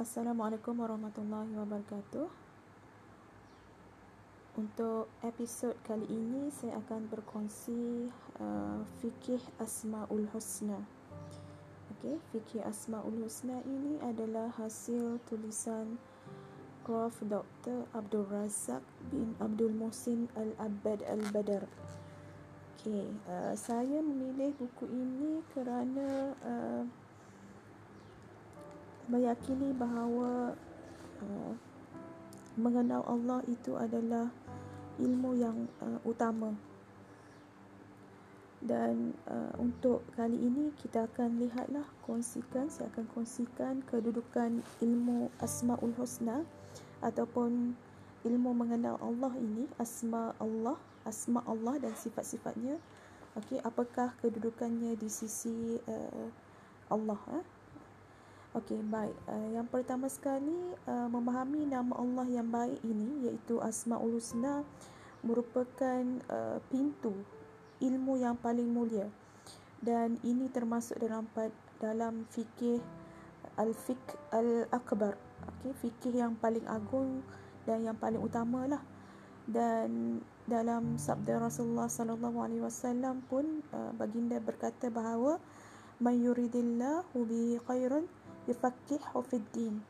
Assalamualaikum warahmatullahi wabarakatuh. Untuk episod kali ini saya akan berkongsi uh, fikih Asmaul Husna. Okey, fikih Asmaul Husna ini adalah hasil tulisan Prof Dr Abdul Razak bin Abdul Muhsin Al-Abbad Al-Badar. Okey, uh, saya memilih buku ini kerana uh, meyakini bahawa uh, mengenal Allah itu adalah ilmu yang uh, utama. Dan uh, untuk kali ini kita akan lihatlah kongsikan saya akan kongsikan kedudukan ilmu Asmaul Husna ataupun ilmu mengenal Allah ini asma Allah, asma Allah dan sifat-sifatnya. Okey, apakah kedudukannya di sisi uh, Allah eh? Okey, baik. Uh, yang pertama sekali uh, memahami nama Allah yang baik ini iaitu Asmaul Husna merupakan uh, pintu ilmu yang paling mulia. Dan ini termasuk dalam dalam fikih al-fiqh al-akbar. Okey, fikih yang paling agung dan yang paling utamalah. Dan dalam sabda Rasulullah sallallahu alaihi wasallam pun uh, baginda berkata bahawa man yuridillahu bi yufaqihu fid din.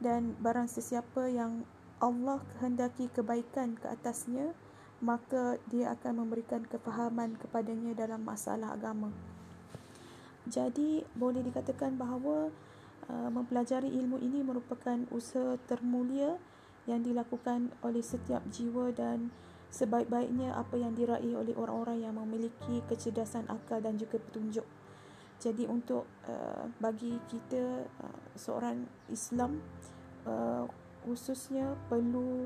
Dan barang sesiapa yang Allah kehendaki kebaikan ke atasnya maka dia akan memberikan kefahaman kepadanya dalam masalah agama. Jadi boleh dikatakan bahawa uh, mempelajari ilmu ini merupakan usaha termulia yang dilakukan oleh setiap jiwa dan sebaik-baiknya apa yang diraih oleh orang-orang yang memiliki kecerdasan akal dan juga petunjuk jadi untuk uh, bagi kita uh, seorang Islam uh, khususnya perlu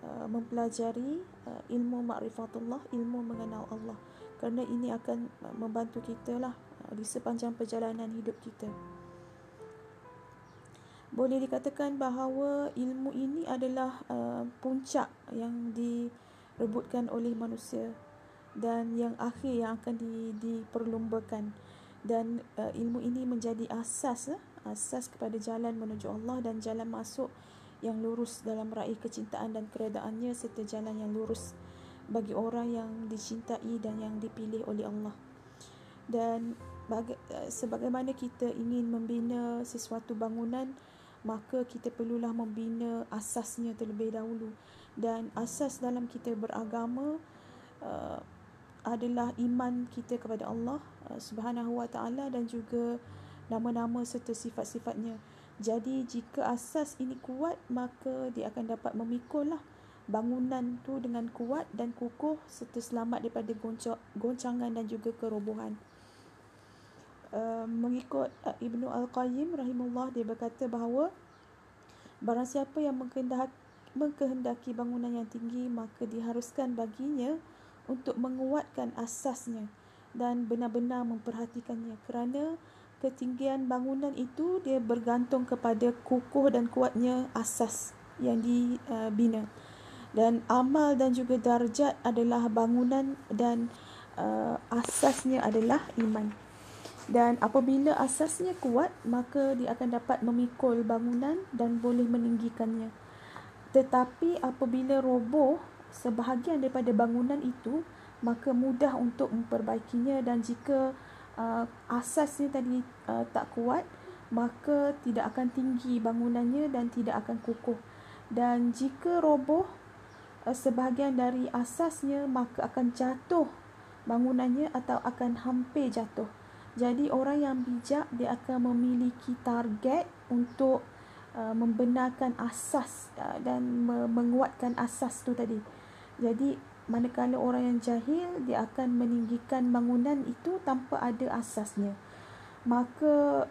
uh, mempelajari uh, ilmu makrifatullah, ilmu mengenal Allah. Kerana ini akan uh, membantu kita lah uh, di sepanjang perjalanan hidup kita. Boleh dikatakan bahawa ilmu ini adalah uh, puncak yang direbutkan oleh manusia dan yang akhir yang akan di, diperlombakan dan uh, ilmu ini menjadi asas uh, asas kepada jalan menuju Allah dan jalan masuk yang lurus dalam meraih kecintaan dan keredaannya serta jalan yang lurus bagi orang yang dicintai dan yang dipilih oleh Allah. Dan baga- uh, sebagaimana kita ingin membina sesuatu bangunan, maka kita perlulah membina asasnya terlebih dahulu. Dan asas dalam kita beragama uh, adalah iman kita kepada Allah Subhanahu Wa Taala dan juga nama-nama serta sifat-sifatnya. Jadi jika asas ini kuat maka dia akan dapat memikul lah bangunan tu dengan kuat dan kukuh serta selamat daripada goncangan dan juga kerobohan. Uh, mengikut uh, Ibnu Al-Qayyim rahimullah dia berkata bahawa barang siapa yang mengkehendaki, mengkehendaki bangunan yang tinggi maka diharuskan baginya untuk menguatkan asasnya dan benar-benar memperhatikannya. Kerana ketinggian bangunan itu dia bergantung kepada kukuh dan kuatnya asas yang dibina. Dan amal dan juga darjat adalah bangunan dan uh, asasnya adalah iman. Dan apabila asasnya kuat maka dia akan dapat memikul bangunan dan boleh meninggikannya. Tetapi apabila roboh sebahagian daripada bangunan itu maka mudah untuk memperbaikinya dan jika uh, asasnya tadi uh, tak kuat maka tidak akan tinggi bangunannya dan tidak akan kukuh. Dan jika roboh uh, sebahagian dari asasnya maka akan jatuh bangunannya atau akan hampir jatuh. Jadi orang yang bijak dia akan memiliki target untuk uh, membenarkan asas uh, dan me- menguatkan asas tu tadi. Jadi manakala orang yang jahil dia akan meninggikan bangunan itu tanpa ada asasnya. Maka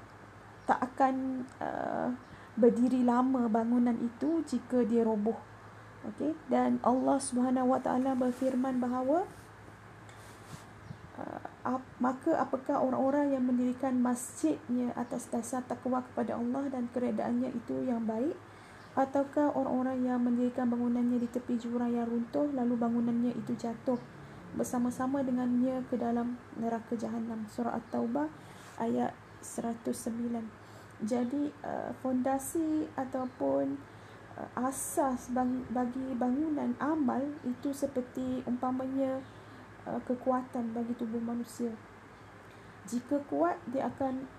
tak akan uh, berdiri lama bangunan itu jika dia roboh. Okey dan Allah Subhanahu Wa Taala berfirman bahawa uh, ap, maka apakah orang-orang yang mendirikan masjidnya atas dasar takwa kepada Allah dan keredaannya itu yang baik? Ataukah orang-orang yang mendirikan bangunannya di tepi jurang yang runtuh lalu bangunannya itu jatuh bersama-sama dengannya ke dalam neraka jahanam surah at-taubah ayat 109 Jadi uh, fondasi ataupun uh, asas bang, bagi bangunan amal itu seperti umpamanya uh, kekuatan bagi tubuh manusia. Jika kuat dia akan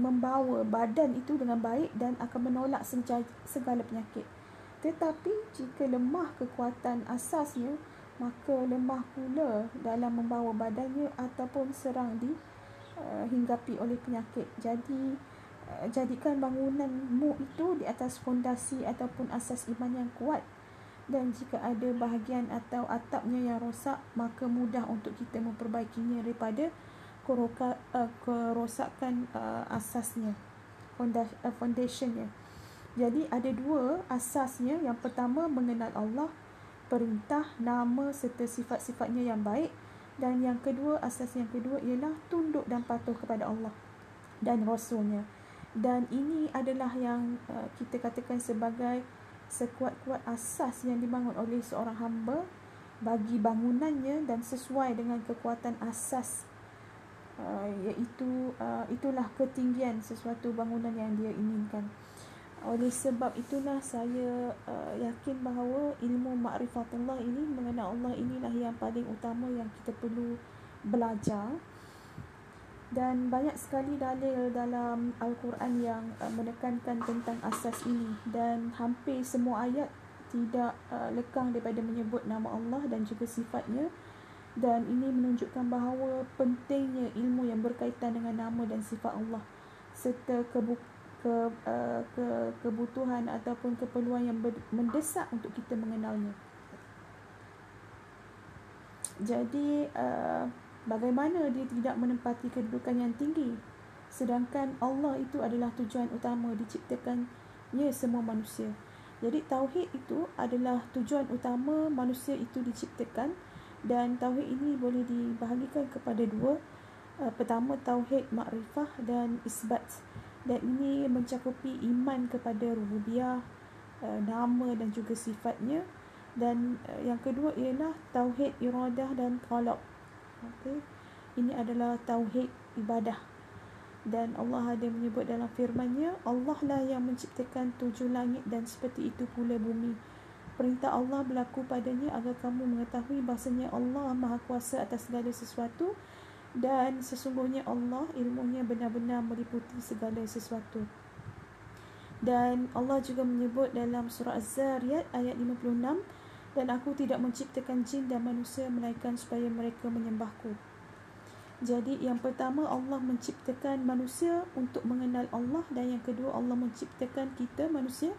membawa badan itu dengan baik dan akan menolak segala penyakit. Tetapi jika lemah kekuatan asasnya maka lemah pula dalam membawa badannya ataupun serang di uh, hinggapi oleh penyakit. Jadi uh, jadikan bangunanmu itu di atas fondasi ataupun asas iman yang kuat dan jika ada bahagian atau atapnya yang rosak maka mudah untuk kita memperbaikinya daripada uh, kerosakan uh, asasnya foundationnya. Jadi ada dua asasnya. Yang pertama mengenal Allah perintah, nama serta sifat-sifatnya yang baik. Dan yang kedua, asas yang kedua ialah tunduk dan patuh kepada Allah dan Rasulnya. Dan ini adalah yang uh, kita katakan sebagai sekuat-kuat asas yang dibangun oleh seorang hamba bagi bangunannya dan sesuai dengan kekuatan asas uh, iaitu uh, itulah ketinggian sesuatu bangunan yang dia inginkan. Oleh sebab itulah saya uh, yakin bahawa ilmu ma'rifatullah ini mengenal Allah inilah yang paling utama yang kita perlu belajar. Dan banyak sekali dalil dalam Al-Quran yang uh, menekankan tentang asas ini dan hampir semua ayat tidak uh, lekang daripada menyebut nama Allah dan juga sifatnya dan ini menunjukkan bahawa pentingnya ilmu yang berkaitan dengan nama dan sifat Allah serta kebu- ke uh, ke kebutuhan ataupun keperluan yang ber, mendesak untuk kita mengenalnya. Jadi uh, bagaimana dia tidak menempati kedudukan yang tinggi sedangkan Allah itu adalah tujuan utama diciptakannya semua manusia. Jadi tauhid itu adalah tujuan utama manusia itu diciptakan dan tauhid ini boleh dibahagikan kepada dua. Uh, pertama tauhid makrifah dan isbat. Dan ini mencakupi iman kepada rububiyah uh, nama dan juga sifatnya. Dan uh, yang kedua ialah tauhid iradah dan qalb. Okey. Ini adalah tauhid ibadah. Dan Allah ada menyebut dalam firman-Nya Allah lah yang menciptakan tujuh langit dan seperti itu pula bumi perintah Allah berlaku padanya agar kamu mengetahui bahasanya Allah Maha Kuasa atas segala sesuatu dan sesungguhnya Allah ilmunya benar-benar meliputi segala sesuatu. Dan Allah juga menyebut dalam surah Az-Zariyat ayat 56 dan aku tidak menciptakan jin dan manusia melainkan supaya mereka menyembahku. Jadi yang pertama Allah menciptakan manusia untuk mengenal Allah dan yang kedua Allah menciptakan kita manusia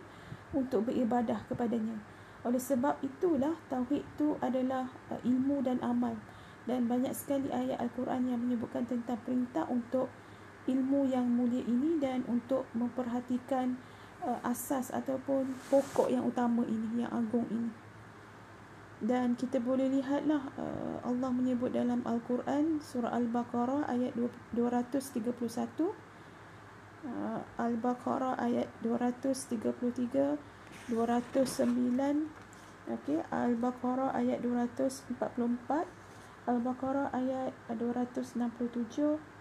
untuk beribadah kepadanya. Oleh sebab itulah tauhid itu adalah uh, ilmu dan amal. Dan banyak sekali ayat Al-Quran yang menyebutkan tentang perintah untuk ilmu yang mulia ini dan untuk memperhatikan uh, asas ataupun pokok yang utama ini yang agung ini. Dan kita boleh lihatlah uh, Allah menyebut dalam Al-Quran surah Al-Baqarah ayat 231 uh, Al-Baqarah ayat 233 209 okey Al-Baqarah ayat 244 Al-Baqarah ayat 267,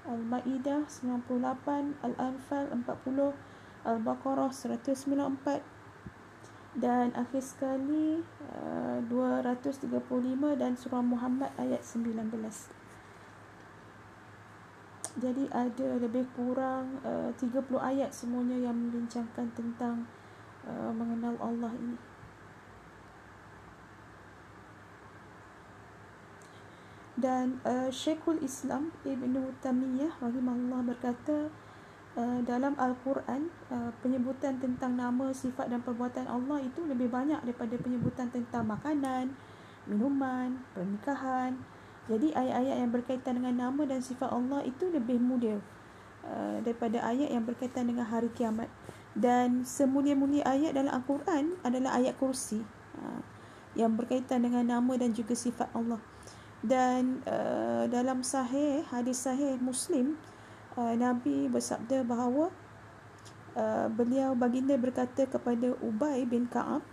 Al-Maidah 98, Al-Anfal 40, Al-Baqarah 194 dan akhir sekali uh, 235 dan surah Muhammad ayat 19. Jadi ada lebih kurang uh, 30 ayat semuanya yang membincangkan tentang uh, mengenal Allah ini. dan uh, Syekhul Islam Ibn Tamiyah rahimahullah berkata uh, dalam Al-Quran uh, penyebutan tentang nama, sifat dan perbuatan Allah itu lebih banyak daripada penyebutan tentang makanan, minuman, pernikahan. Jadi ayat-ayat yang berkaitan dengan nama dan sifat Allah itu lebih mulia uh, daripada ayat yang berkaitan dengan hari kiamat. Dan semulia-mulia ayat dalam Al-Quran adalah ayat kursi. Uh, yang berkaitan dengan nama dan juga sifat Allah. Dan uh, dalam sahih hadis sahih Muslim uh, Nabi bersabda bahawa uh, beliau baginda berkata kepada Ubay bin Ka'ab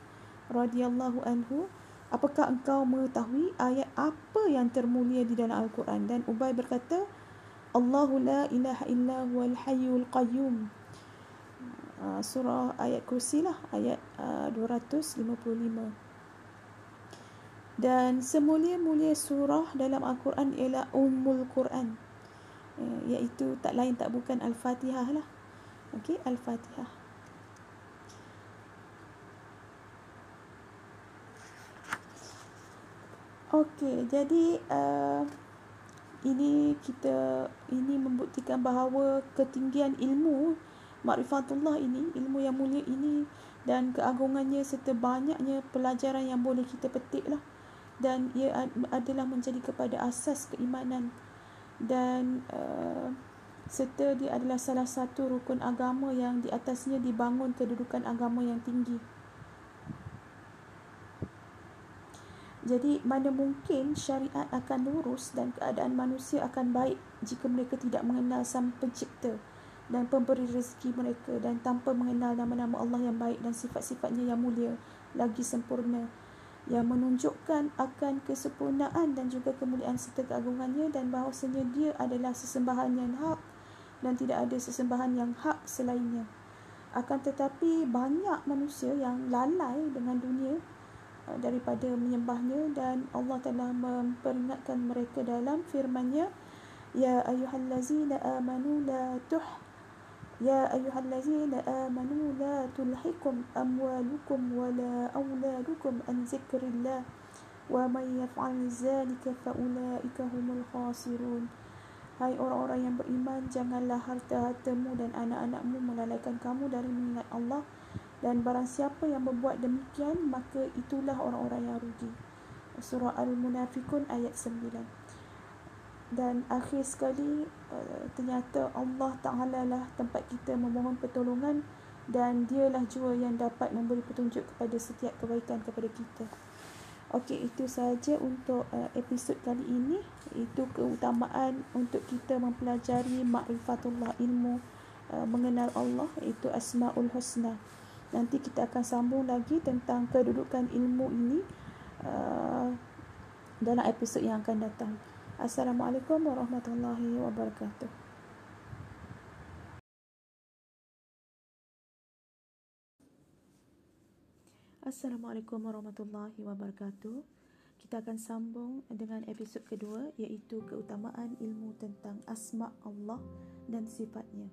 radhiyallahu anhu apakah engkau mengetahui ayat apa yang termulia di dalam al-Quran? Dan Ubay berkata Allahu la ilaha illa huwal hayyul qayyum uh, surah ayat kursi lah ayat uh, 255 dan semulia-mulia surah dalam Al-Quran ialah Ummul Quran. Uh, iaitu tak lain tak bukan Al-Fatihah lah. Okey Al-Fatihah. Okey, jadi uh, ini kita ini membuktikan bahawa ketinggian ilmu makrifatullah ini, ilmu yang mulia ini dan keagungannya serta banyaknya pelajaran yang boleh kita petik lah dan ia adalah menjadi kepada asas keimanan. Dan uh, serta dia adalah salah satu rukun agama yang di atasnya dibangun kedudukan agama yang tinggi. Jadi mana mungkin syariat akan lurus dan keadaan manusia akan baik jika mereka tidak mengenal sang pencipta dan pemberi rezeki mereka dan tanpa mengenal nama-nama Allah yang baik dan sifat-sifatnya yang mulia lagi sempurna yang menunjukkan akan kesempurnaan dan juga kemuliaan serta keagungannya dan bahawasanya dia adalah sesembahan yang hak dan tidak ada sesembahan yang hak selainnya. Akan tetapi banyak manusia yang lalai dengan dunia Uh, daripada menyembahnya dan Allah telah memperingatkan mereka dalam firman-Nya ya ayyuhallazina amanu la tuh ya ayyuhallazina amanu la tulhikum amwalukum wala auladukum an zikrillah wa may yaf'al zalika fa ulaika humul khasirun Hai orang-orang yang beriman janganlah harta-hartamu dan anak-anakmu melalaikan kamu dari mengingat Allah dan barang siapa yang membuat demikian maka itulah orang-orang yang rugi. Surah al-munafikun ayat 9 dan akhir sekali uh, ternyata Allah Taala lah tempat kita memohon pertolongan dan dialah jua yang dapat memberi petunjuk kepada setiap kebaikan kepada kita. Okey itu sahaja untuk uh, episod kali ini. Itu keutamaan untuk kita mempelajari makrifatullah ilmu uh, mengenal Allah. Itu asmaul husna. Nanti kita akan sambung lagi tentang kedudukan ilmu ini uh, dalam episod yang akan datang. Assalamualaikum warahmatullahi wabarakatuh. Assalamualaikum warahmatullahi wabarakatuh. Kita akan sambung dengan episod kedua iaitu keutamaan ilmu tentang asma Allah dan sifatnya.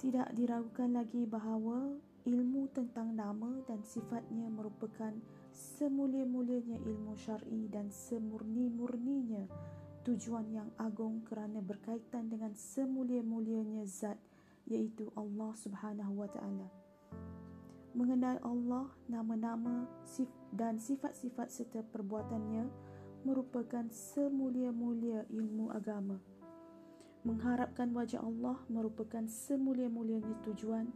Tidak diragukan lagi bahawa ilmu tentang nama dan sifatnya merupakan semulia-mulianya ilmu syar'i dan semurni-murninya tujuan yang agung kerana berkaitan dengan semulia-mulianya zat iaitu Allah Subhanahu wa taala. Mengenal Allah, nama-nama dan sifat-sifat serta perbuatannya merupakan semulia-mulia ilmu agama. Mengharapkan wajah Allah merupakan semulia-mulianya tujuan.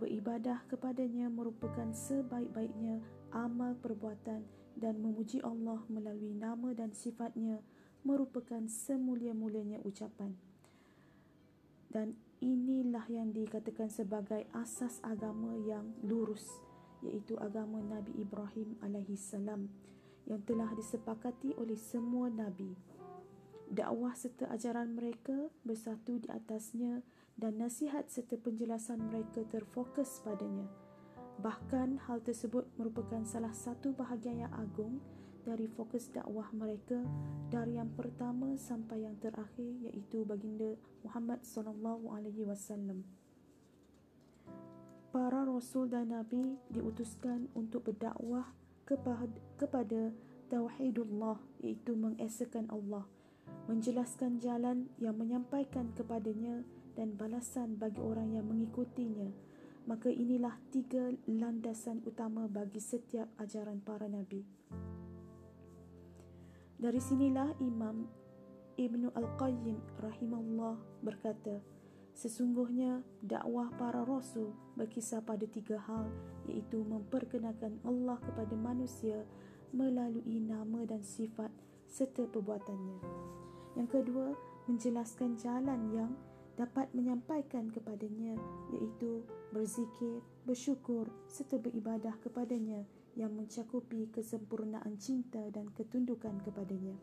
Beribadah kepadanya merupakan sebaik-baiknya amal perbuatan dan memuji Allah melalui nama dan sifatnya merupakan semulia-mulianya ucapan. Dan inilah yang dikatakan sebagai asas agama yang lurus iaitu agama Nabi Ibrahim alaihissalam yang telah disepakati oleh semua nabi dakwah serta ajaran mereka bersatu di atasnya dan nasihat serta penjelasan mereka terfokus padanya. Bahkan hal tersebut merupakan salah satu bahagian yang agung dari fokus dakwah mereka dari yang pertama sampai yang terakhir iaitu baginda Muhammad sallallahu alaihi wasallam. Para rasul dan nabi diutuskan untuk berdakwah kepada tauhidullah iaitu mengesakan Allah menjelaskan jalan yang menyampaikan kepadanya dan balasan bagi orang yang mengikutinya. Maka inilah tiga landasan utama bagi setiap ajaran para nabi. Dari sinilah Imam Ibn Al-Qayyim rahimahullah berkata, Sesungguhnya dakwah para rasul berkisar pada tiga hal iaitu memperkenalkan Allah kepada manusia melalui nama dan sifat serta perbuatannya. Yang kedua, menjelaskan jalan yang dapat menyampaikan kepadanya iaitu berzikir, bersyukur serta beribadah kepadanya yang mencakupi kesempurnaan cinta dan ketundukan kepadanya.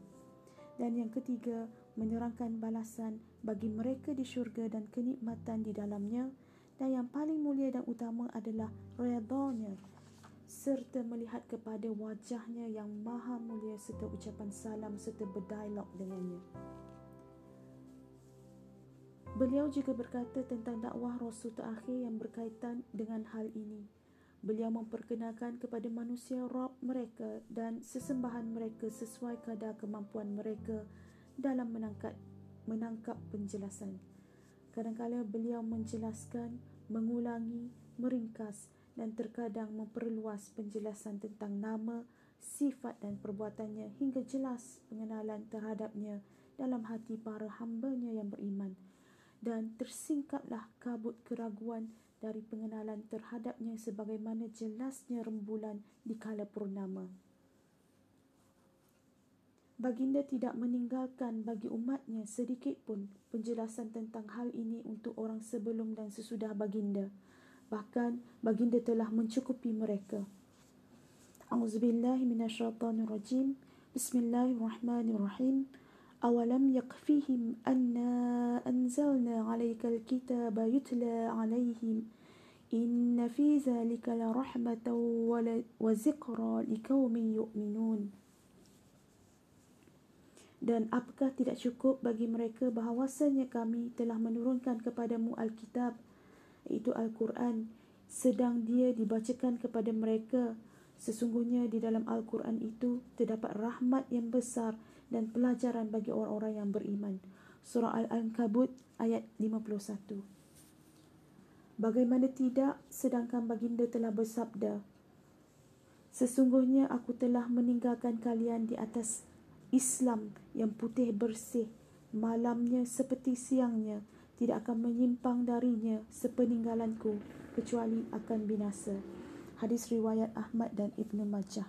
Dan yang ketiga, menyerangkan balasan bagi mereka di syurga dan kenikmatan di dalamnya. Dan yang paling mulia dan utama adalah redanya serta melihat kepada wajahnya yang maha mulia serta ucapan salam serta berdialog dengannya. Beliau juga berkata tentang dakwah Rasul terakhir yang berkaitan dengan hal ini. Beliau memperkenalkan kepada manusia Rob mereka dan sesembahan mereka sesuai kadar kemampuan mereka dalam menangkap, menangkap penjelasan. Kadang-kadang beliau menjelaskan, mengulangi, meringkas dan terkadang memperluas penjelasan tentang nama, sifat dan perbuatannya hingga jelas pengenalan terhadapnya dalam hati para hambanya yang beriman dan tersingkaplah kabut keraguan dari pengenalan terhadapnya sebagaimana jelasnya rembulan di kala purnama. Baginda tidak meninggalkan bagi umatnya sedikit pun penjelasan tentang hal ini untuk orang sebelum dan sesudah baginda. Bahkan baginda telah mencukupi mereka. A'udzubillahi minasyaitonirrajim. Bismillahirrahmanirrahim. Anna anzalna 'alaikal kitaba yutla 'alaihim inna fi zalika la rahmatan wa zikra liqaumin yu'minun. Dan apakah tidak cukup bagi mereka bahawasanya kami telah menurunkan kepadamu Alkitab iaitu Al-Quran sedang dia dibacakan kepada mereka sesungguhnya di dalam Al-Quran itu terdapat rahmat yang besar dan pelajaran bagi orang-orang yang beriman surah Al-Ankabut ayat 51 Bagaimana tidak sedangkan baginda telah bersabda Sesungguhnya aku telah meninggalkan kalian di atas Islam yang putih bersih malamnya seperti siangnya tidak akan menyimpang darinya sepeninggalanku kecuali akan binasa. Hadis riwayat Ahmad dan Ibn Majah.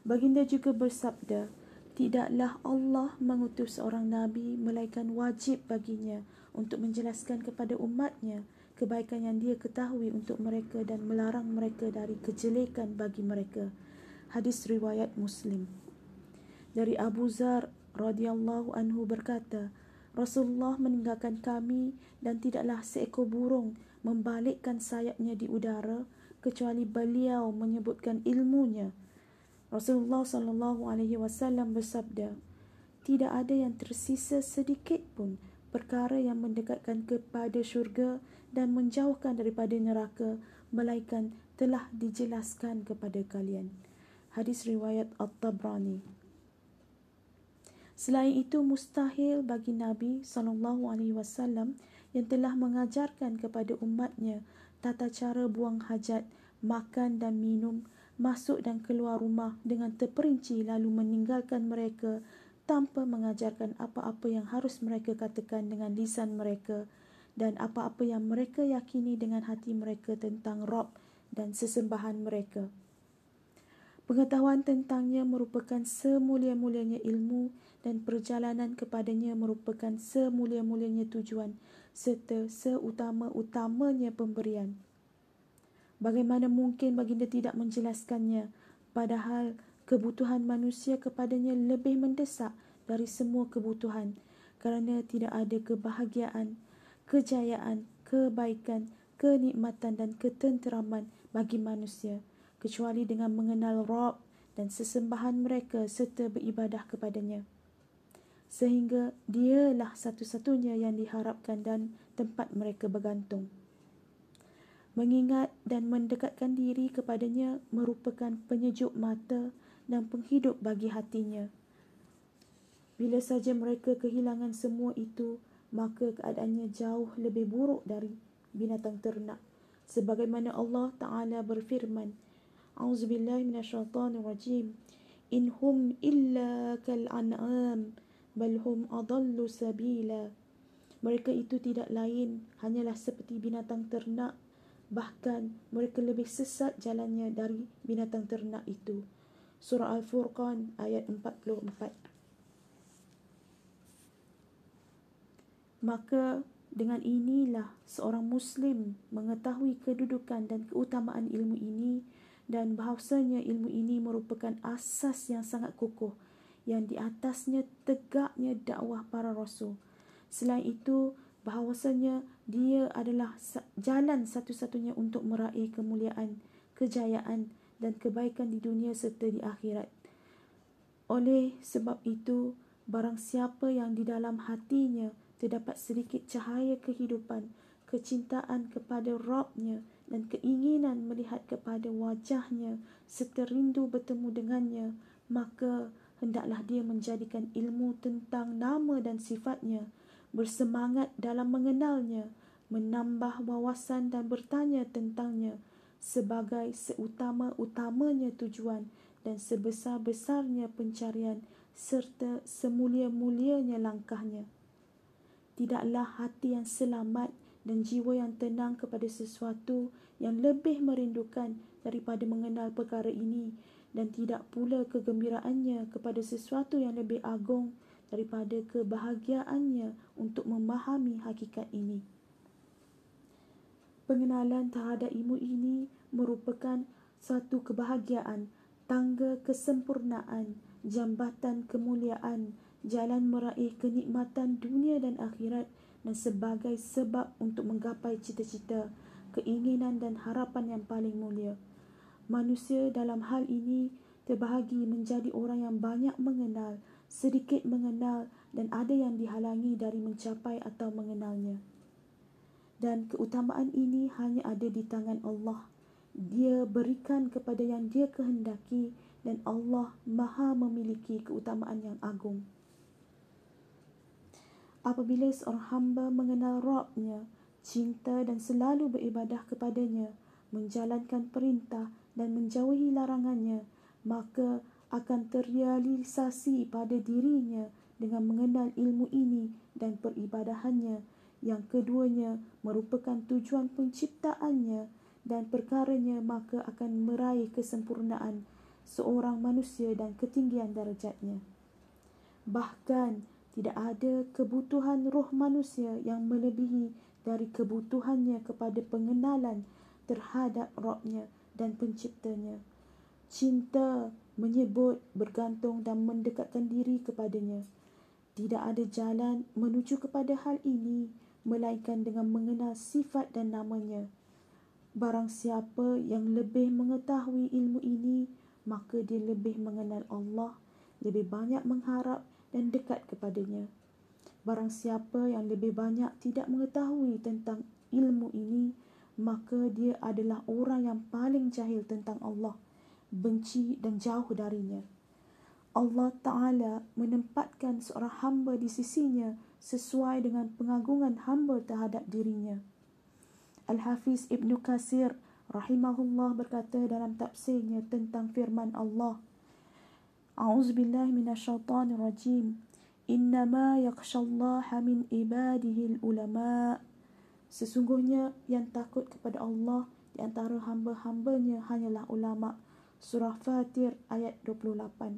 Baginda juga bersabda, Tidaklah Allah mengutus seorang Nabi melainkan wajib baginya untuk menjelaskan kepada umatnya kebaikan yang dia ketahui untuk mereka dan melarang mereka dari kejelekan bagi mereka. Hadis riwayat Muslim. Dari Abu Zar radhiyallahu anhu berkata, Rasulullah meninggalkan kami dan tidaklah seekor burung membalikkan sayapnya di udara kecuali beliau menyebutkan ilmunya. Rasulullah sallallahu alaihi wasallam bersabda, tidak ada yang tersisa sedikit pun perkara yang mendekatkan kepada syurga dan menjauhkan daripada neraka melainkan telah dijelaskan kepada kalian. Hadis riwayat At-Tabrani. Selain itu mustahil bagi Nabi sallallahu alaihi wasallam yang telah mengajarkan kepada umatnya tata cara buang hajat, makan dan minum, masuk dan keluar rumah dengan terperinci lalu meninggalkan mereka tanpa mengajarkan apa-apa yang harus mereka katakan dengan lisan mereka dan apa-apa yang mereka yakini dengan hati mereka tentang Rob dan sesembahan mereka. Pengetahuan tentangnya merupakan semulia-mulianya ilmu dan perjalanan kepadanya merupakan semulia-mulianya tujuan serta seutama-utamanya pemberian. Bagaimana mungkin baginda tidak menjelaskannya padahal kebutuhan manusia kepadanya lebih mendesak dari semua kebutuhan kerana tidak ada kebahagiaan, kejayaan, kebaikan, kenikmatan dan ketenteraman bagi manusia kecuali dengan mengenal Rob dan sesembahan mereka serta beribadah kepadanya. Sehingga dialah satu-satunya yang diharapkan dan tempat mereka bergantung. Mengingat dan mendekatkan diri kepadanya merupakan penyejuk mata dan penghidup bagi hatinya. Bila saja mereka kehilangan semua itu, maka keadaannya jauh lebih buruk dari binatang ternak. Sebagaimana Allah Ta'ala berfirman, A'udzubillah minasyaitanir rajim. In hum illa kal an'am bal hum adallu sabila. Mereka itu tidak lain hanyalah seperti binatang ternak bahkan mereka lebih sesat jalannya dari binatang ternak itu surah al-furqan ayat 44 maka dengan inilah seorang muslim mengetahui kedudukan dan keutamaan ilmu ini dan bahawasanya ilmu ini merupakan asas yang sangat kukuh yang di atasnya tegaknya dakwah para rasul. Selain itu, bahawasanya dia adalah jalan satu-satunya untuk meraih kemuliaan, kejayaan dan kebaikan di dunia serta di akhirat. Oleh sebab itu, barang siapa yang di dalam hatinya terdapat sedikit cahaya kehidupan, kecintaan kepada Rabbnya dan keinginan melihat kepada wajahnya serta rindu bertemu dengannya, maka hendaklah dia menjadikan ilmu tentang nama dan sifatnya, bersemangat dalam mengenalnya, menambah wawasan dan bertanya tentangnya sebagai seutama-utamanya tujuan dan sebesar-besarnya pencarian serta semulia-mulianya langkahnya. Tidaklah hati yang selamat dan jiwa yang tenang kepada sesuatu yang lebih merindukan daripada mengenal perkara ini dan tidak pula kegembiraannya kepada sesuatu yang lebih agung daripada kebahagiaannya untuk memahami hakikat ini. Pengenalan terhadap ilmu ini merupakan satu kebahagiaan, tangga kesempurnaan, jambatan kemuliaan, jalan meraih kenikmatan dunia dan akhirat dan sebagai sebab untuk menggapai cita-cita, keinginan dan harapan yang paling mulia. Manusia dalam hal ini terbahagi menjadi orang yang banyak mengenal, sedikit mengenal dan ada yang dihalangi dari mencapai atau mengenalnya. Dan keutamaan ini hanya ada di tangan Allah. Dia berikan kepada yang dia kehendaki dan Allah maha memiliki keutamaan yang agung. Apabila seorang hamba mengenal Rabbnya, cinta dan selalu beribadah kepadanya, menjalankan perintah dan menjauhi larangannya, maka akan terrealisasi pada dirinya dengan mengenal ilmu ini dan peribadahannya yang keduanya merupakan tujuan penciptaannya dan perkaranya maka akan meraih kesempurnaan seorang manusia dan ketinggian darjatnya. Bahkan tidak ada kebutuhan roh manusia yang melebihi dari kebutuhannya kepada pengenalan terhadap rohnya dan penciptanya. Cinta menyebut, bergantung dan mendekatkan diri kepadanya. Tidak ada jalan menuju kepada hal ini melainkan dengan mengenal sifat dan namanya. Barang siapa yang lebih mengetahui ilmu ini, maka dia lebih mengenal Allah, lebih banyak mengharap dan dekat kepadanya. Barang siapa yang lebih banyak tidak mengetahui tentang ilmu ini, maka dia adalah orang yang paling jahil tentang Allah, benci dan jauh darinya. Allah Ta'ala menempatkan seorang hamba di sisinya sesuai dengan pengagungan hamba terhadap dirinya. Al-Hafiz Ibn Kasir rahimahullah berkata dalam tafsirnya tentang firman Allah. A'uzubillah minasyaitanirrajim. Innama yakshallaha min ibadihi ulama Sesungguhnya yang takut kepada Allah di antara hamba-hambanya hanyalah ulama' Surah Fatir ayat 28.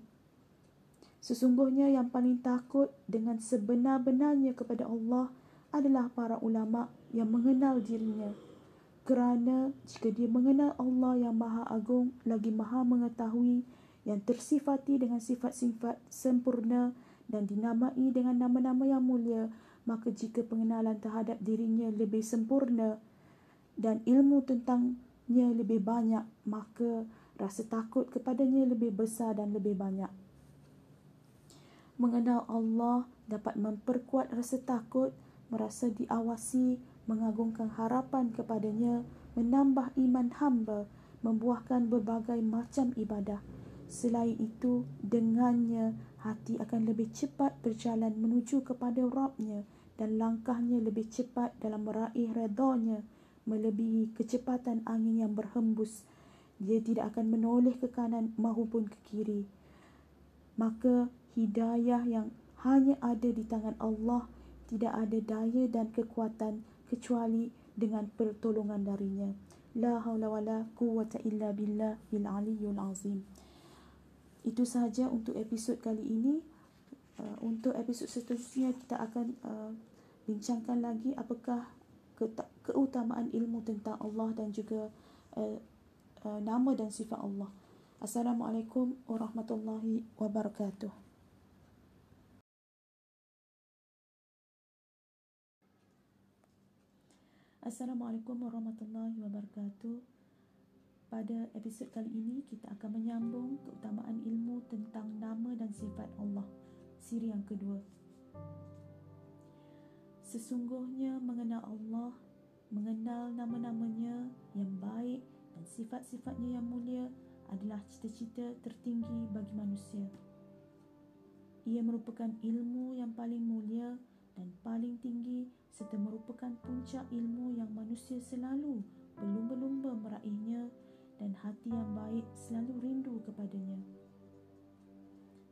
Sesungguhnya yang paling takut dengan sebenar-benarnya kepada Allah adalah para ulama yang mengenal dirinya. Kerana jika dia mengenal Allah yang maha agung lagi maha mengetahui yang tersifati dengan sifat-sifat sempurna dan dinamai dengan nama-nama yang mulia, maka jika pengenalan terhadap dirinya lebih sempurna dan ilmu tentangnya lebih banyak, maka rasa takut kepadanya lebih besar dan lebih banyak. Mengenal Allah dapat memperkuat rasa takut, merasa diawasi, mengagungkan harapan kepadanya, menambah iman hamba, membuahkan berbagai macam ibadah. Selain itu, dengannya hati akan lebih cepat berjalan menuju kepada Rabbnya dan langkahnya lebih cepat dalam meraih redanya melebihi kecepatan angin yang berhembus. Dia tidak akan menoleh ke kanan maupun ke kiri. Maka hidayah yang hanya ada di tangan Allah tidak ada daya dan kekuatan kecuali dengan pertolongan darinya. La haula wala quwwata illa billah il aliyyul azim. Itu sahaja untuk episod kali ini. Uh, untuk episod seterusnya kita akan uh, bincangkan lagi apakah keutamaan ilmu tentang Allah dan juga uh, uh, nama dan sifat Allah. Assalamualaikum warahmatullahi wabarakatuh. Assalamualaikum warahmatullahi wabarakatuh. Pada episod kali ini kita akan menyambung keutamaan ilmu tentang nama dan sifat Allah. Siri yang kedua. Sesungguhnya mengenal Allah, mengenal nama-namanya yang baik dan sifat-sifatnya yang mulia adalah cita-cita tertinggi bagi manusia. Ia merupakan ilmu yang paling mulia dan paling tinggi serta merupakan puncak ilmu yang manusia selalu berlumba-lumba meraihnya dan hati yang baik selalu rindu kepadanya.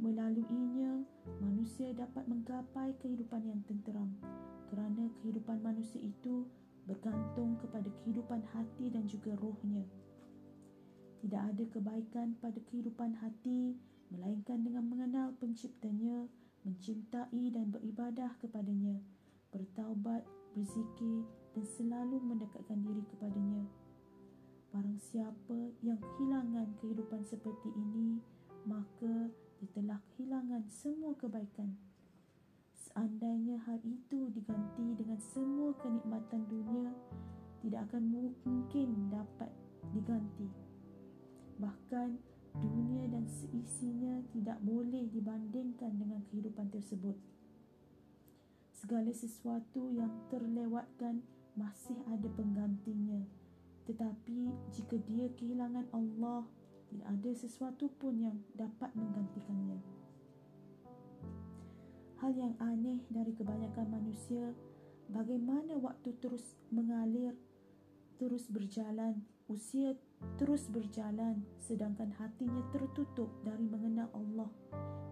Melaluinya, manusia dapat menggapai kehidupan yang tenteram kerana kehidupan manusia itu bergantung kepada kehidupan hati dan juga rohnya. Tidak ada kebaikan pada kehidupan hati melainkan dengan mengenal penciptanya, mencintai dan beribadah kepadanya, bertaubat, berzikir dan selalu mendekatkan diri kepadanya. Barang siapa yang kehilangan kehidupan seperti ini, maka dia telah kehilangan semua kebaikan. Seandainya hal itu diganti dengan semua kenikmatan dunia, tidak akan mungkin dapat diganti. Bahkan dunia dan seisinya tidak boleh dibandingkan dengan kehidupan tersebut. Segala sesuatu yang terlewatkan masih ada penggantinya. Tetapi jika dia kehilangan Allah, tidak ada sesuatu pun yang dapat menggantikannya. Hal yang aneh dari kebanyakan manusia, bagaimana waktu terus mengalir, terus berjalan, usia terus berjalan sedangkan hatinya tertutup dari mengenal Allah.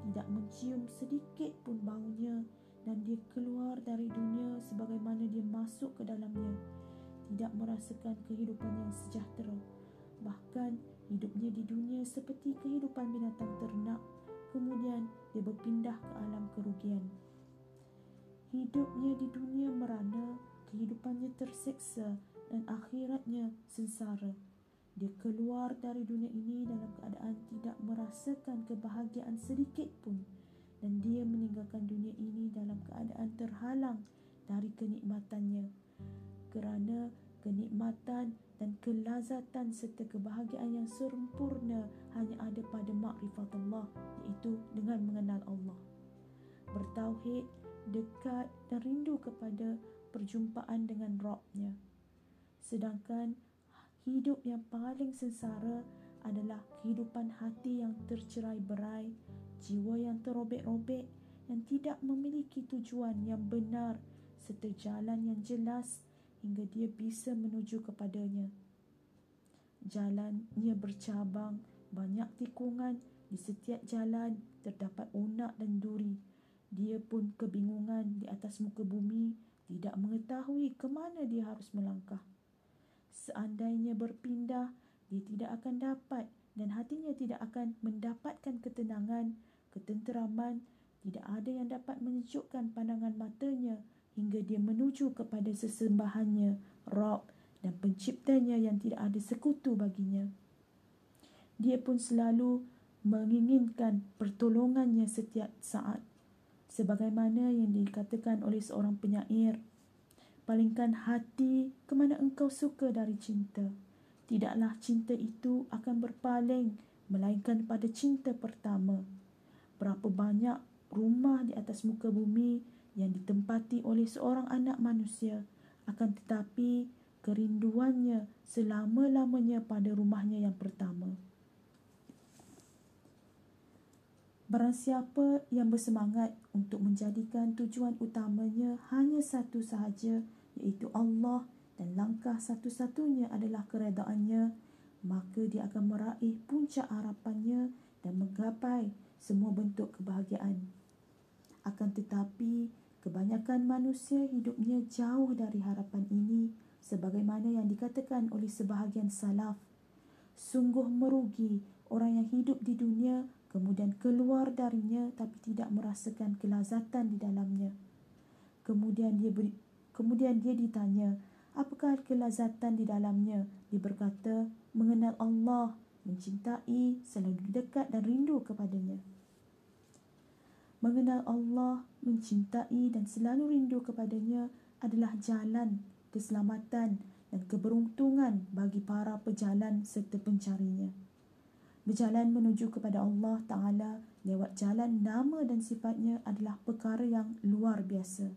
Tidak mencium sedikit pun baunya dan dia keluar dari dunia sebagaimana dia masuk ke dalamnya. Tidak merasakan kehidupan yang sejahtera. Bahkan hidupnya di dunia seperti kehidupan binatang ternak kemudian dia berpindah ke alam kerugian. Hidupnya di dunia merana kehidupannya terseksa dan akhiratnya sengsara. Dia keluar dari dunia ini dalam keadaan tidak merasakan kebahagiaan sedikit pun. Dan dia meninggalkan dunia ini dalam keadaan terhalang dari kenikmatannya. Kerana kenikmatan dan kelazatan serta kebahagiaan yang sempurna hanya ada pada makrifat Allah iaitu dengan mengenal Allah. Bertauhid dekat dan rindu kepada perjumpaan dengan Rabbnya. Sedangkan hidup yang paling sengsara adalah kehidupan hati yang tercerai berai, jiwa yang terobek-robek yang tidak memiliki tujuan yang benar serta jalan yang jelas hingga dia bisa menuju kepadanya. Jalannya bercabang, banyak tikungan, di setiap jalan terdapat onak dan duri. Dia pun kebingungan di atas muka bumi, tidak mengetahui ke mana dia harus melangkah. Seandainya berpindah, dia tidak akan dapat dan hatinya tidak akan mendapatkan ketenangan, ketenteraman. Tidak ada yang dapat menyejukkan pandangan matanya hingga dia menuju kepada sesembahannya, Rob dan penciptanya yang tidak ada sekutu baginya. Dia pun selalu menginginkan pertolongannya setiap saat. Sebagaimana yang dikatakan oleh seorang penyair, Palingkan hati ke mana engkau suka dari cinta. Tidaklah cinta itu akan berpaling melainkan pada cinta pertama. Berapa banyak rumah di atas muka bumi yang ditempati oleh seorang anak manusia akan tetapi kerinduannya selama-lamanya pada rumahnya yang pertama. Barang siapa yang bersemangat untuk menjadikan tujuan utamanya hanya satu sahaja, iaitu Allah dan langkah satu-satunya adalah keredaannya, maka dia akan meraih puncak harapannya dan menggapai semua bentuk kebahagiaan. Akan tetapi, kebanyakan manusia hidupnya jauh dari harapan ini sebagaimana yang dikatakan oleh sebahagian salaf. Sungguh merugi orang yang hidup di dunia kemudian keluar darinya tapi tidak merasakan kelazatan di dalamnya. Kemudian dia beri, Kemudian dia ditanya, apakah kelazatan di dalamnya? Dia berkata, mengenal Allah, mencintai, selalu dekat dan rindu kepadanya. Mengenal Allah, mencintai dan selalu rindu kepadanya adalah jalan keselamatan dan keberuntungan bagi para pejalan serta pencarinya. Berjalan menuju kepada Allah Ta'ala lewat jalan nama dan sifatnya adalah perkara yang luar biasa.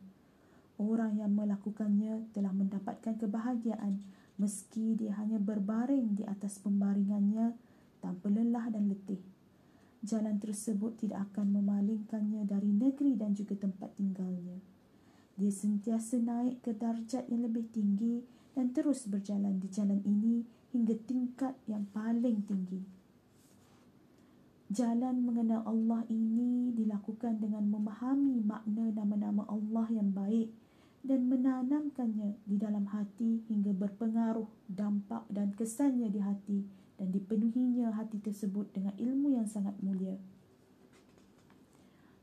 Orang yang melakukannya telah mendapatkan kebahagiaan meski dia hanya berbaring di atas pembaringannya tanpa lelah dan letih. Jalan tersebut tidak akan memalingkannya dari negeri dan juga tempat tinggalnya. Dia sentiasa naik ke darjat yang lebih tinggi dan terus berjalan di jalan ini hingga tingkat yang paling tinggi. Jalan mengenal Allah ini dilakukan dengan memahami makna nama-nama Allah yang baik dan menanamkannya di dalam hati hingga berpengaruh dampak dan kesannya di hati dan dipenuhinya hati tersebut dengan ilmu yang sangat mulia.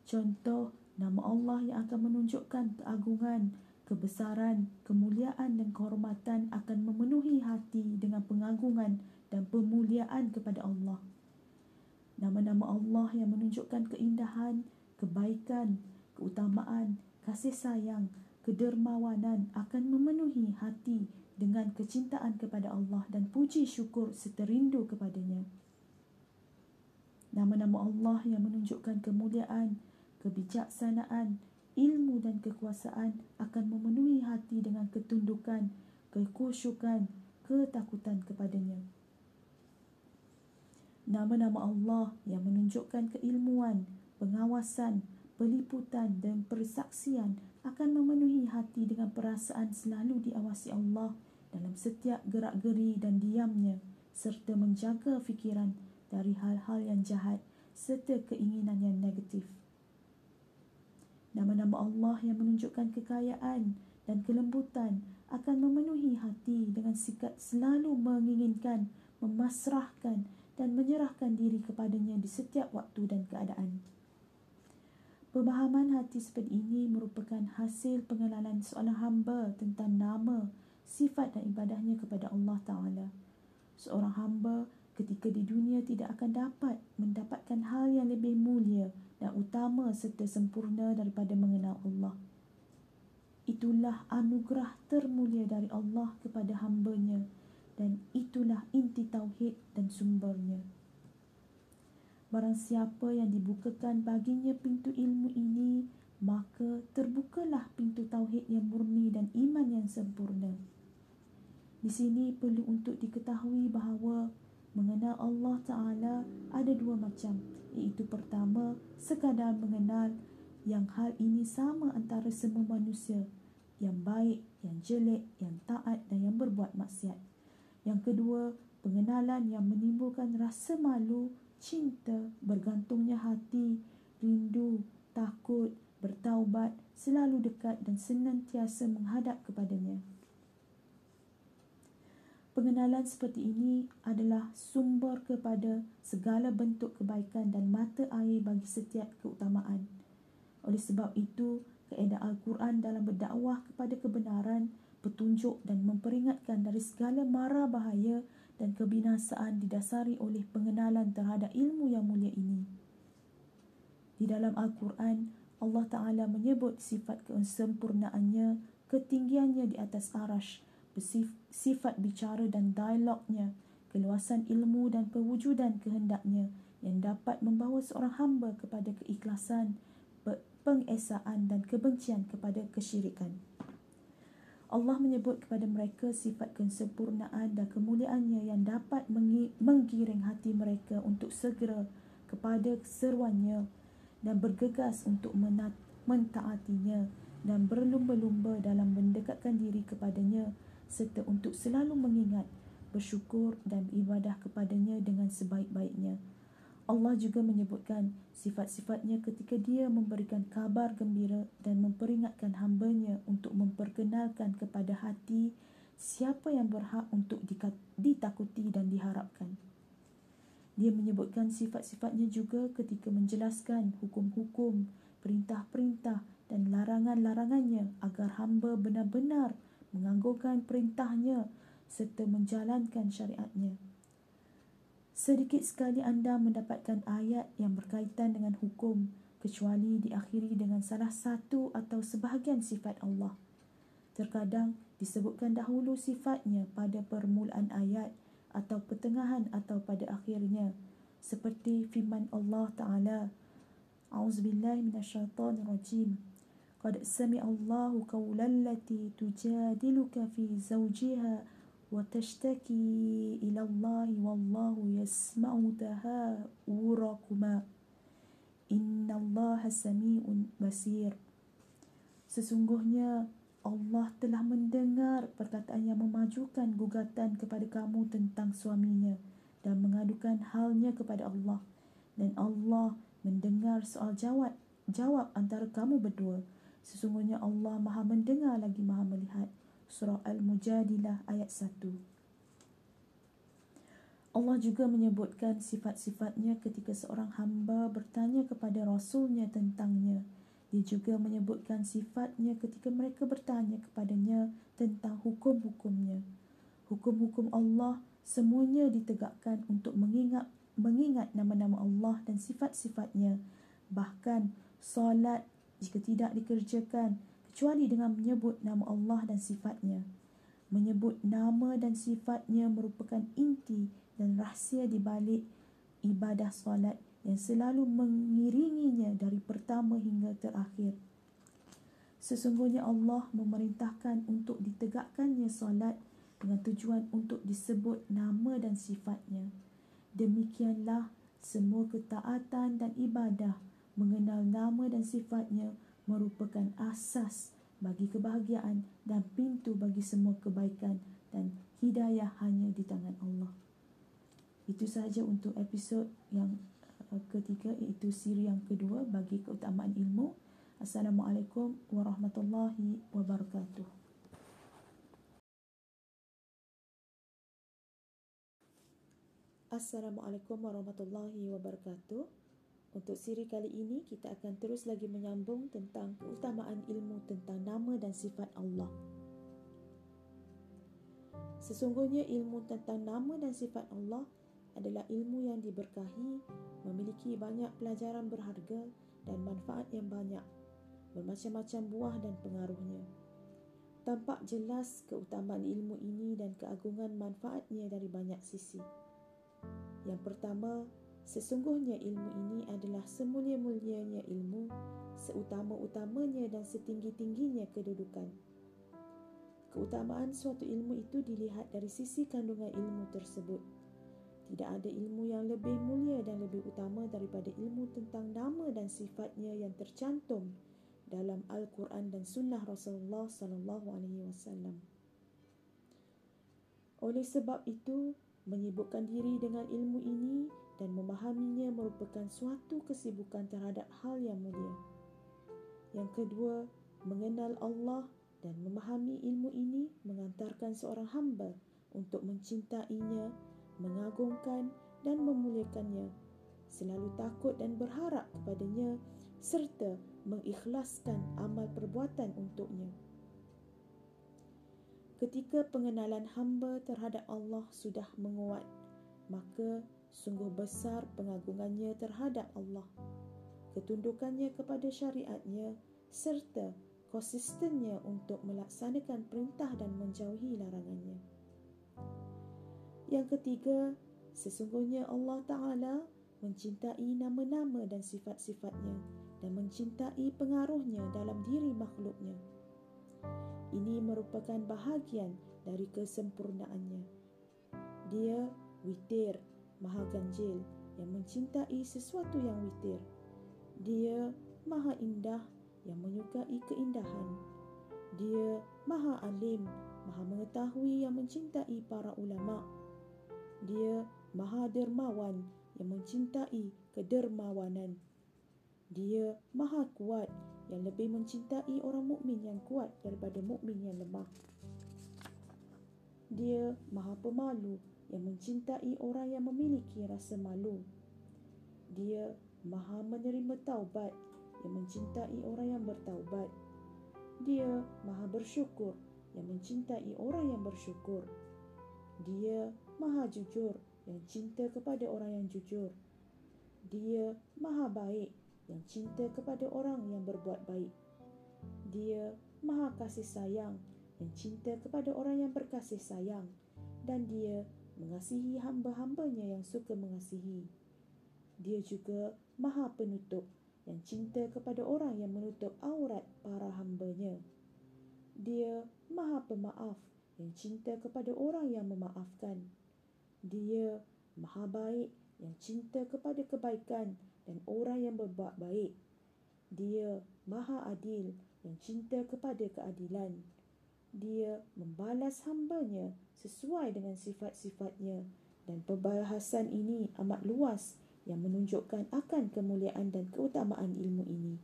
Contoh, nama Allah yang akan menunjukkan keagungan, kebesaran, kemuliaan dan kehormatan akan memenuhi hati dengan pengagungan dan pemuliaan kepada Allah. Nama-nama Allah yang menunjukkan keindahan, kebaikan, keutamaan, kasih sayang, kedermawanan akan memenuhi hati dengan kecintaan kepada Allah dan puji syukur serta rindu kepadanya. Nama-nama Allah yang menunjukkan kemuliaan, kebijaksanaan, ilmu dan kekuasaan akan memenuhi hati dengan ketundukan, kekusyukan, ketakutan kepadanya. Nama-nama Allah yang menunjukkan keilmuan, pengawasan, peliputan dan persaksian akan memenuhi hati dengan perasaan selalu diawasi Allah dalam setiap gerak-geri dan diamnya serta menjaga fikiran dari hal-hal yang jahat serta keinginan yang negatif. Nama-nama Allah yang menunjukkan kekayaan dan kelembutan akan memenuhi hati dengan sikap selalu menginginkan, memasrahkan dan menyerahkan diri kepadanya di setiap waktu dan keadaan. Pemahaman hati seperti ini merupakan hasil pengenalan seorang hamba tentang nama, sifat dan ibadahnya kepada Allah Ta'ala. Seorang hamba ketika di dunia tidak akan dapat mendapatkan hal yang lebih mulia dan utama serta sempurna daripada mengenal Allah. Itulah anugerah termulia dari Allah kepada hambanya dan itulah inti tauhid dan sumbernya. Barang siapa yang dibukakan baginya pintu ilmu ini, maka terbukalah pintu tauhid yang murni dan iman yang sempurna. Di sini perlu untuk diketahui bahawa mengenal Allah Ta'ala ada dua macam, iaitu pertama, sekadar mengenal yang hal ini sama antara semua manusia, yang baik, yang jelek, yang taat dan yang berbuat maksiat. Yang kedua, pengenalan yang menimbulkan rasa malu cinta, bergantungnya hati, rindu, takut, bertaubat, selalu dekat dan senantiasa menghadap kepadanya. Pengenalan seperti ini adalah sumber kepada segala bentuk kebaikan dan mata air bagi setiap keutamaan. Oleh sebab itu, kaedah Al-Quran dalam berdakwah kepada kebenaran, petunjuk dan memperingatkan dari segala mara bahaya dan kebinasaan didasari oleh pengenalan terhadap ilmu yang mulia ini. Di dalam Al-Quran, Allah Ta'ala menyebut sifat kesempurnaannya, ketinggiannya di atas arash, sifat bicara dan dialognya, keluasan ilmu dan pewujudan kehendaknya yang dapat membawa seorang hamba kepada keikhlasan, pengesaan dan kebencian kepada kesyirikan. Allah menyebut kepada mereka sifat kesempurnaan dan kemuliaannya yang dapat menggiring hati mereka untuk segera kepada seruannya dan bergegas untuk mentaatinya dan berlumba-lumba dalam mendekatkan diri kepadanya serta untuk selalu mengingat, bersyukur dan beribadah kepadanya dengan sebaik-baiknya. Allah juga menyebutkan sifat-sifatnya ketika dia memberikan kabar gembira dan memperingatkan hambanya untuk memperkenalkan kepada hati siapa yang berhak untuk ditakuti dan diharapkan. Dia menyebutkan sifat-sifatnya juga ketika menjelaskan hukum-hukum, perintah-perintah dan larangan-larangannya agar hamba benar-benar menganggurkan perintahnya serta menjalankan syariatnya. Sedikit sekali anda mendapatkan ayat yang berkaitan dengan hukum kecuali diakhiri dengan salah satu atau sebahagian sifat Allah. Terkadang disebutkan dahulu sifatnya pada permulaan ayat atau pertengahan atau pada akhirnya seperti firman Allah Taala A'udzubillahi sami'a Allahu qawlan lati tujadiluka fi zawjiha wa tashtaki ila Allah wallahu yasma'u tahawurakuma Inna Allah sami'un basir Sesungguhnya Allah telah mendengar perkataan yang memajukan gugatan kepada kamu tentang suaminya dan mengadukan halnya kepada Allah. Dan Allah mendengar soal jawab jawab antara kamu berdua sesungguhnya Allah Maha mendengar lagi Maha melihat surah al-mujadilah ayat 1 Allah juga menyebutkan sifat-sifatnya ketika seorang hamba bertanya kepada rasulnya tentangnya dia juga menyebutkan sifatnya ketika mereka bertanya kepadanya tentang hukum-hukumnya. Hukum-hukum Allah semuanya ditegakkan untuk mengingat mengingat nama-nama Allah dan sifat-sifatnya. Bahkan solat jika tidak dikerjakan kecuali dengan menyebut nama Allah dan sifatnya. Menyebut nama dan sifatnya merupakan inti dan rahsia di balik ibadah solat yang selalu mengiringinya dari pertama hingga terakhir. Sesungguhnya Allah memerintahkan untuk ditegakkannya solat dengan tujuan untuk disebut nama dan sifatnya. Demikianlah semua ketaatan dan ibadah mengenal nama dan sifatnya merupakan asas bagi kebahagiaan dan pintu bagi semua kebaikan dan hidayah hanya di tangan Allah. Itu sahaja untuk episod yang ketiga iaitu siri yang kedua bagi keutamaan ilmu. Assalamualaikum warahmatullahi wabarakatuh. Assalamualaikum warahmatullahi wabarakatuh. Untuk siri kali ini kita akan terus lagi menyambung tentang keutamaan ilmu tentang nama dan sifat Allah. Sesungguhnya ilmu tentang nama dan sifat Allah adalah ilmu yang diberkahi, memiliki banyak pelajaran berharga dan manfaat yang banyak, bermacam-macam buah dan pengaruhnya. Tampak jelas keutamaan ilmu ini dan keagungan manfaatnya dari banyak sisi. Yang pertama, sesungguhnya ilmu ini adalah semulia-mulianya ilmu, seutama-utamanya dan setinggi-tingginya kedudukan. Keutamaan suatu ilmu itu dilihat dari sisi kandungan ilmu tersebut. Tidak ada ilmu yang lebih mulia dan lebih utama daripada ilmu tentang nama dan sifatnya yang tercantum dalam Al-Quran dan Sunnah Rasulullah sallallahu alaihi wasallam. Oleh sebab itu, menyibukkan diri dengan ilmu ini dan memahaminya merupakan suatu kesibukan terhadap hal yang mulia. Yang kedua, mengenal Allah dan memahami ilmu ini mengantarkan seorang hamba untuk mencintainya mengagungkan dan memuliakannya, selalu takut dan berharap kepadanya serta mengikhlaskan amal perbuatan untuknya. Ketika pengenalan hamba terhadap Allah sudah menguat, maka sungguh besar pengagungannya terhadap Allah, ketundukannya kepada syariatnya serta konsistennya untuk melaksanakan perintah dan menjauhi larangannya. Yang ketiga, sesungguhnya Allah Ta'ala mencintai nama-nama dan sifat-sifatnya dan mencintai pengaruhnya dalam diri makhluknya. Ini merupakan bahagian dari kesempurnaannya. Dia witir, maha ganjil yang mencintai sesuatu yang witir. Dia maha indah yang menyukai keindahan. Dia maha alim, maha mengetahui yang mencintai para ulama' Dia maha dermawan yang mencintai kedermawanan. Dia maha kuat yang lebih mencintai orang mukmin yang kuat daripada mukmin yang lemah. Dia maha pemalu yang mencintai orang yang memiliki rasa malu. Dia maha menerima taubat yang mencintai orang yang bertaubat. Dia maha bersyukur yang mencintai orang yang bersyukur. Dia maha jujur yang cinta kepada orang yang jujur. Dia maha baik yang cinta kepada orang yang berbuat baik. Dia maha kasih sayang yang cinta kepada orang yang berkasih sayang dan dia mengasihi hamba-hambanya yang suka mengasihi. Dia juga maha penutup yang cinta kepada orang yang menutup aurat para hambanya. Dia maha pemaaf yang cinta kepada orang yang memaafkan. Dia maha baik yang cinta kepada kebaikan dan orang yang berbuat baik. Dia maha adil yang cinta kepada keadilan. Dia membalas hambanya sesuai dengan sifat-sifatnya dan perbahasan ini amat luas yang menunjukkan akan kemuliaan dan keutamaan ilmu ini.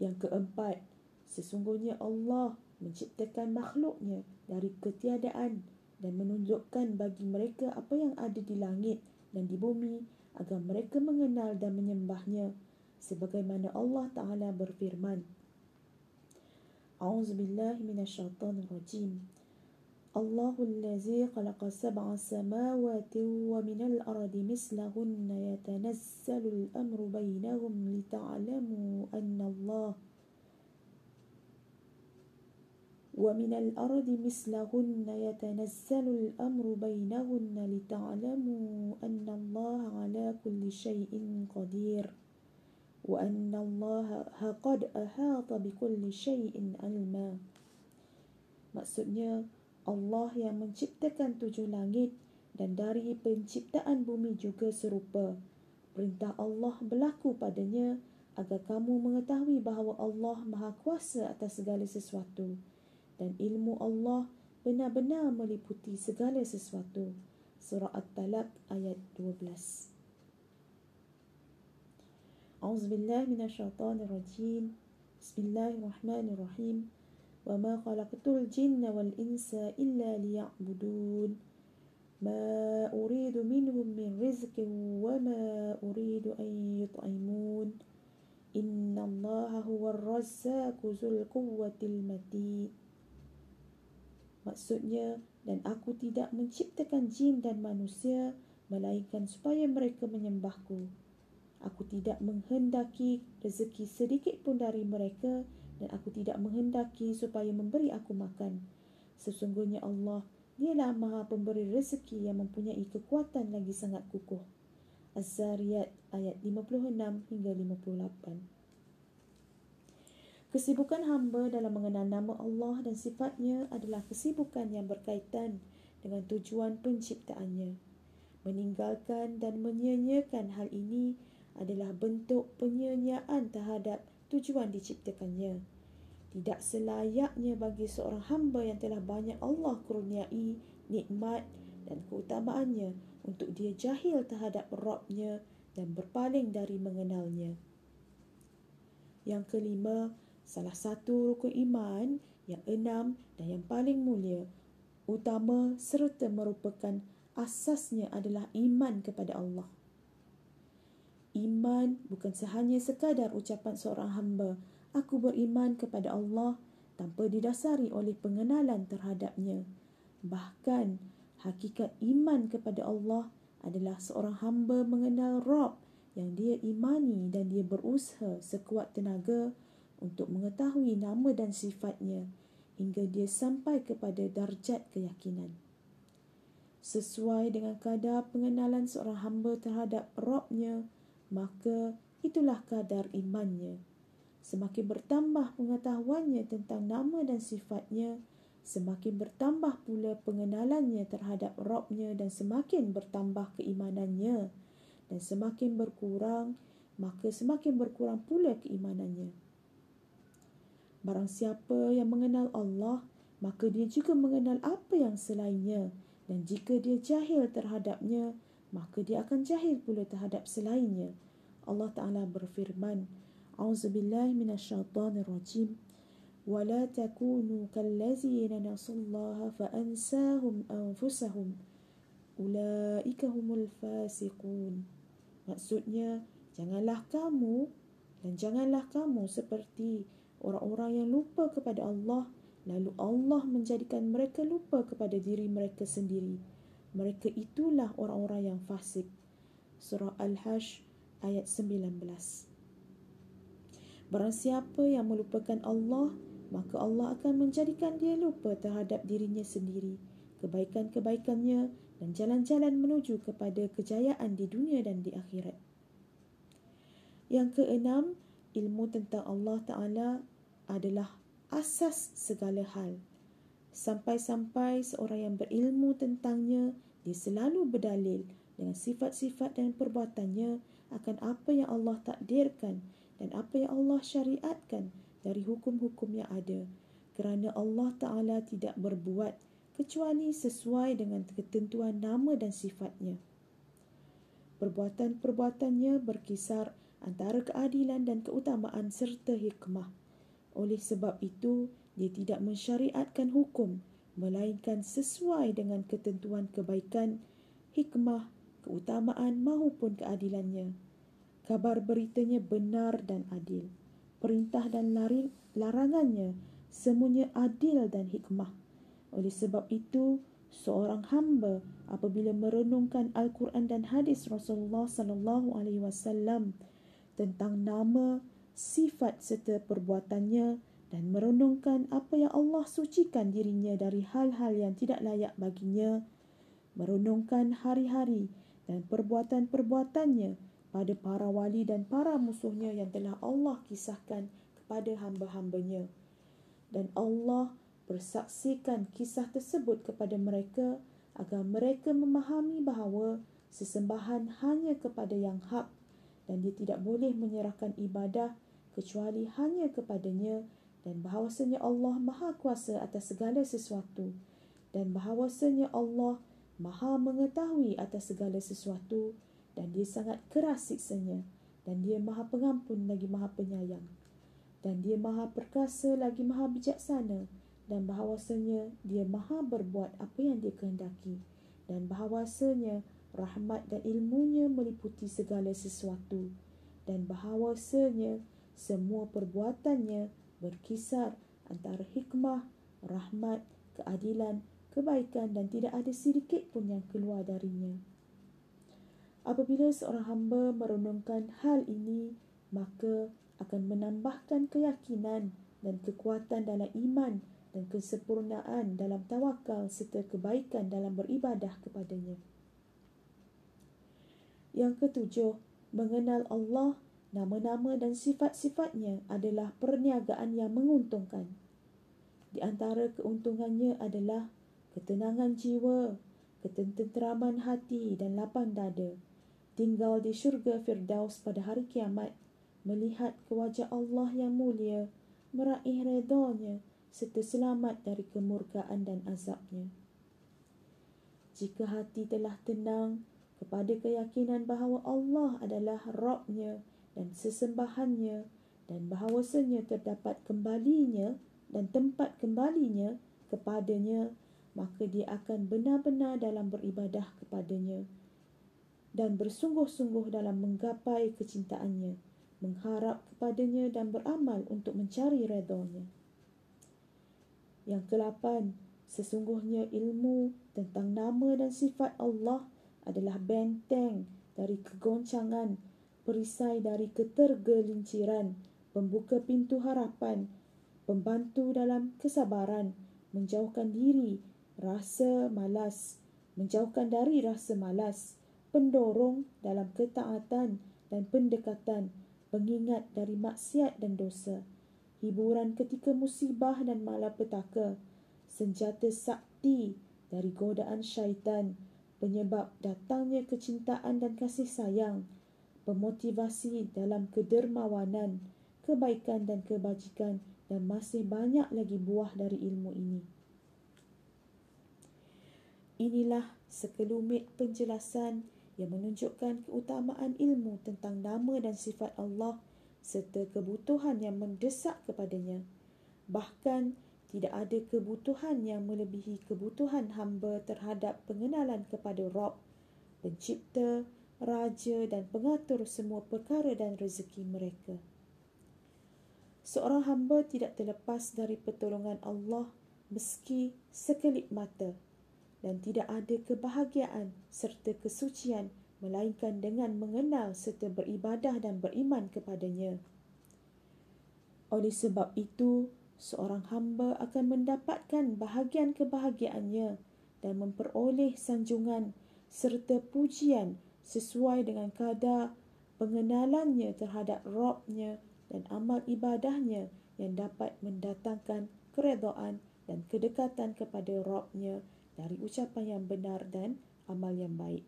Yang keempat, sesungguhnya Allah menciptakan makhluknya dari ketiadaan dan menunjukkan bagi mereka apa yang ada di langit dan di bumi agar mereka mengenal dan menyembahnya sebagaimana Allah Taala berfirman أعوذ بالله من الشيطان الرجيم. الله الذي خلق سبع سماوات ومن الأرض مثلهن يتنزل الأمر بينهم لتعلموا أن الله ومن الأرض مثلهن يتنزل الأمر بينهن لتعلموا أن الله على كل شيء قدير. وأن الله قد أحاط بكل شيء علما Maksudnya Allah yang menciptakan tujuh langit dan dari penciptaan bumi juga serupa. Perintah Allah berlaku padanya agar kamu mengetahui bahawa Allah Maha Kuasa atas segala sesuatu dan ilmu Allah benar-benar meliputi segala sesuatu. Surah At-Talaq ayat 12. أعوذ بالله من الشيطان الرجيم. بسم الله الرحمن الرحيم. وما خلقت الجن والإنس إلا ليعبدون. ما أريد منهم من رزق وما أريد أن يطعمون. إن الله هو الرزاق ذو القوة المتين. Maksudnya, dan aku tidak menciptakan jin dan manusia, melainkan supaya mereka menyembahku. Aku tidak menghendaki rezeki sedikit pun dari mereka dan aku tidak menghendaki supaya memberi aku makan. Sesungguhnya Allah, dialah maha pemberi rezeki yang mempunyai kekuatan lagi sangat kukuh. Az-Zariyat ayat 56 hingga 58. Kesibukan hamba dalam mengenal nama Allah dan sifatnya adalah kesibukan yang berkaitan dengan tujuan penciptaannya. Meninggalkan dan menyanyiakan hal ini adalah bentuk penyanyian terhadap tujuan diciptakannya. Tidak selayaknya bagi seorang hamba yang telah banyak Allah kurniai nikmat dan keutamaannya untuk dia jahil terhadap Rabbnya dan berpaling dari mengenalnya. Yang kelima, salah satu rukun iman yang enam dan yang paling mulia, utama serta merupakan asasnya adalah iman kepada Allah. Iman bukan sehanya sekadar ucapan seorang hamba, aku beriman kepada Allah tanpa didasari oleh pengenalan terhadapnya. Bahkan, hakikat iman kepada Allah adalah seorang hamba mengenal Rabb yang dia imani dan dia berusaha sekuat tenaga untuk mengetahui nama dan sifatnya hingga dia sampai kepada darjat keyakinan. Sesuai dengan kadar pengenalan seorang hamba terhadap Robnya, maka itulah kadar imannya. Semakin bertambah pengetahuannya tentang nama dan sifatnya, semakin bertambah pula pengenalannya terhadap Robnya dan semakin bertambah keimanannya. Dan semakin berkurang, maka semakin berkurang pula keimanannya. Barang siapa yang mengenal Allah, maka dia juga mengenal apa yang selainnya. Dan jika dia jahil terhadapnya, maka dia akan jahil pula terhadap selainnya. Allah Ta'ala berfirman, A'udzubillah minasyaitanirrajim. ولا تكونوا كالذين نسوا الله فأنساهم أنفسهم أولئك هم الفاسقون Maksudnya, janganlah kamu dan janganlah kamu seperti orang-orang yang lupa kepada Allah lalu Allah menjadikan mereka lupa kepada diri mereka sendiri mereka itulah orang-orang yang fasik surah al-hash ayat 19 Barang siapa yang melupakan Allah maka Allah akan menjadikan dia lupa terhadap dirinya sendiri, kebaikan-kebaikannya dan jalan-jalan menuju kepada kejayaan di dunia dan di akhirat. Yang keenam, ilmu tentang Allah Ta'ala adalah asas segala hal. Sampai-sampai seorang yang berilmu tentangnya, dia selalu berdalil dengan sifat-sifat dan perbuatannya akan apa yang Allah takdirkan dan apa yang Allah syariatkan dari hukum-hukum yang ada. Kerana Allah Ta'ala tidak berbuat kecuali sesuai dengan ketentuan nama dan sifatnya. Perbuatan-perbuatannya berkisar antara keadilan dan keutamaan serta hikmah. Oleh sebab itu, dia tidak mensyariatkan hukum melainkan sesuai dengan ketentuan kebaikan, hikmah, keutamaan maupun keadilannya. Kabar beritanya benar dan adil. Perintah dan larangannya semuanya adil dan hikmah. Oleh sebab itu, seorang hamba apabila merenungkan Al-Quran dan hadis Rasulullah sallallahu alaihi wasallam tentang nama, sifat serta perbuatannya dan merenungkan apa yang Allah sucikan dirinya dari hal-hal yang tidak layak baginya, merenungkan hari-hari dan perbuatan-perbuatannya pada para wali dan para musuhnya yang telah Allah kisahkan kepada hamba-hambanya. Dan Allah bersaksikan kisah tersebut kepada mereka agar mereka memahami bahawa sesembahan hanya kepada yang hak dan dia tidak boleh menyerahkan ibadah kecuali hanya kepadanya dan bahawasanya Allah Maha Kuasa atas segala sesuatu. Dan bahawasanya Allah Maha mengetahui atas segala sesuatu. Dan dia sangat keras siksanya. Dan dia Maha Pengampun lagi Maha Penyayang. Dan dia Maha Perkasa lagi Maha Bijaksana. Dan bahawasanya dia Maha berbuat apa yang dia kehendaki. Dan bahawasanya rahmat dan ilmunya meliputi segala sesuatu. Dan bahawasanya semua perbuatannya berkisar antara hikmah, rahmat, keadilan, kebaikan dan tidak ada sedikit pun yang keluar darinya. Apabila seorang hamba merenungkan hal ini, maka akan menambahkan keyakinan dan kekuatan dalam iman dan kesempurnaan dalam tawakal serta kebaikan dalam beribadah kepadanya. Yang ketujuh, mengenal Allah, nama-nama dan sifat-sifatnya adalah perniagaan yang menguntungkan. Di antara keuntungannya adalah ketenangan jiwa, ketenteraman hati dan lapang dada, tinggal di syurga Firdaus pada hari kiamat, melihat ke wajah Allah yang mulia, meraih redanya serta selamat dari kemurkaan dan azabnya. Jika hati telah tenang, kepada keyakinan bahawa Allah adalah Rabbnya dan sesembahannya dan bahawasanya terdapat kembalinya dan tempat kembalinya kepadanya maka dia akan benar-benar dalam beribadah kepadanya dan bersungguh-sungguh dalam menggapai kecintaannya mengharap kepadanya dan beramal untuk mencari redanya yang kelapan sesungguhnya ilmu tentang nama dan sifat Allah adalah benteng dari kegoncangan, perisai dari ketergelinciran, pembuka pintu harapan, pembantu dalam kesabaran, menjauhkan diri rasa malas, menjauhkan dari rasa malas, pendorong dalam ketaatan dan pendekatan, pengingat dari maksiat dan dosa, hiburan ketika musibah dan malapetaka, senjata sakti dari godaan syaitan, penyebab datangnya kecintaan dan kasih sayang, pemotivasi dalam kedermawanan, kebaikan dan kebajikan dan masih banyak lagi buah dari ilmu ini. Inilah sekelumit penjelasan yang menunjukkan keutamaan ilmu tentang nama dan sifat Allah serta kebutuhan yang mendesak kepadanya. Bahkan tidak ada kebutuhan yang melebihi kebutuhan hamba terhadap pengenalan kepada Rob, pencipta, raja dan pengatur semua perkara dan rezeki mereka. Seorang hamba tidak terlepas dari pertolongan Allah meski sekelip mata dan tidak ada kebahagiaan serta kesucian melainkan dengan mengenal serta beribadah dan beriman kepadanya. Oleh sebab itu, seorang hamba akan mendapatkan bahagian kebahagiaannya dan memperoleh sanjungan serta pujian sesuai dengan kadar pengenalannya terhadap Robnya dan amal ibadahnya yang dapat mendatangkan keredaan dan kedekatan kepada Robnya dari ucapan yang benar dan amal yang baik.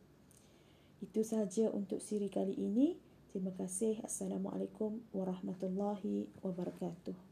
Itu sahaja untuk siri kali ini. Terima kasih. Assalamualaikum warahmatullahi wabarakatuh.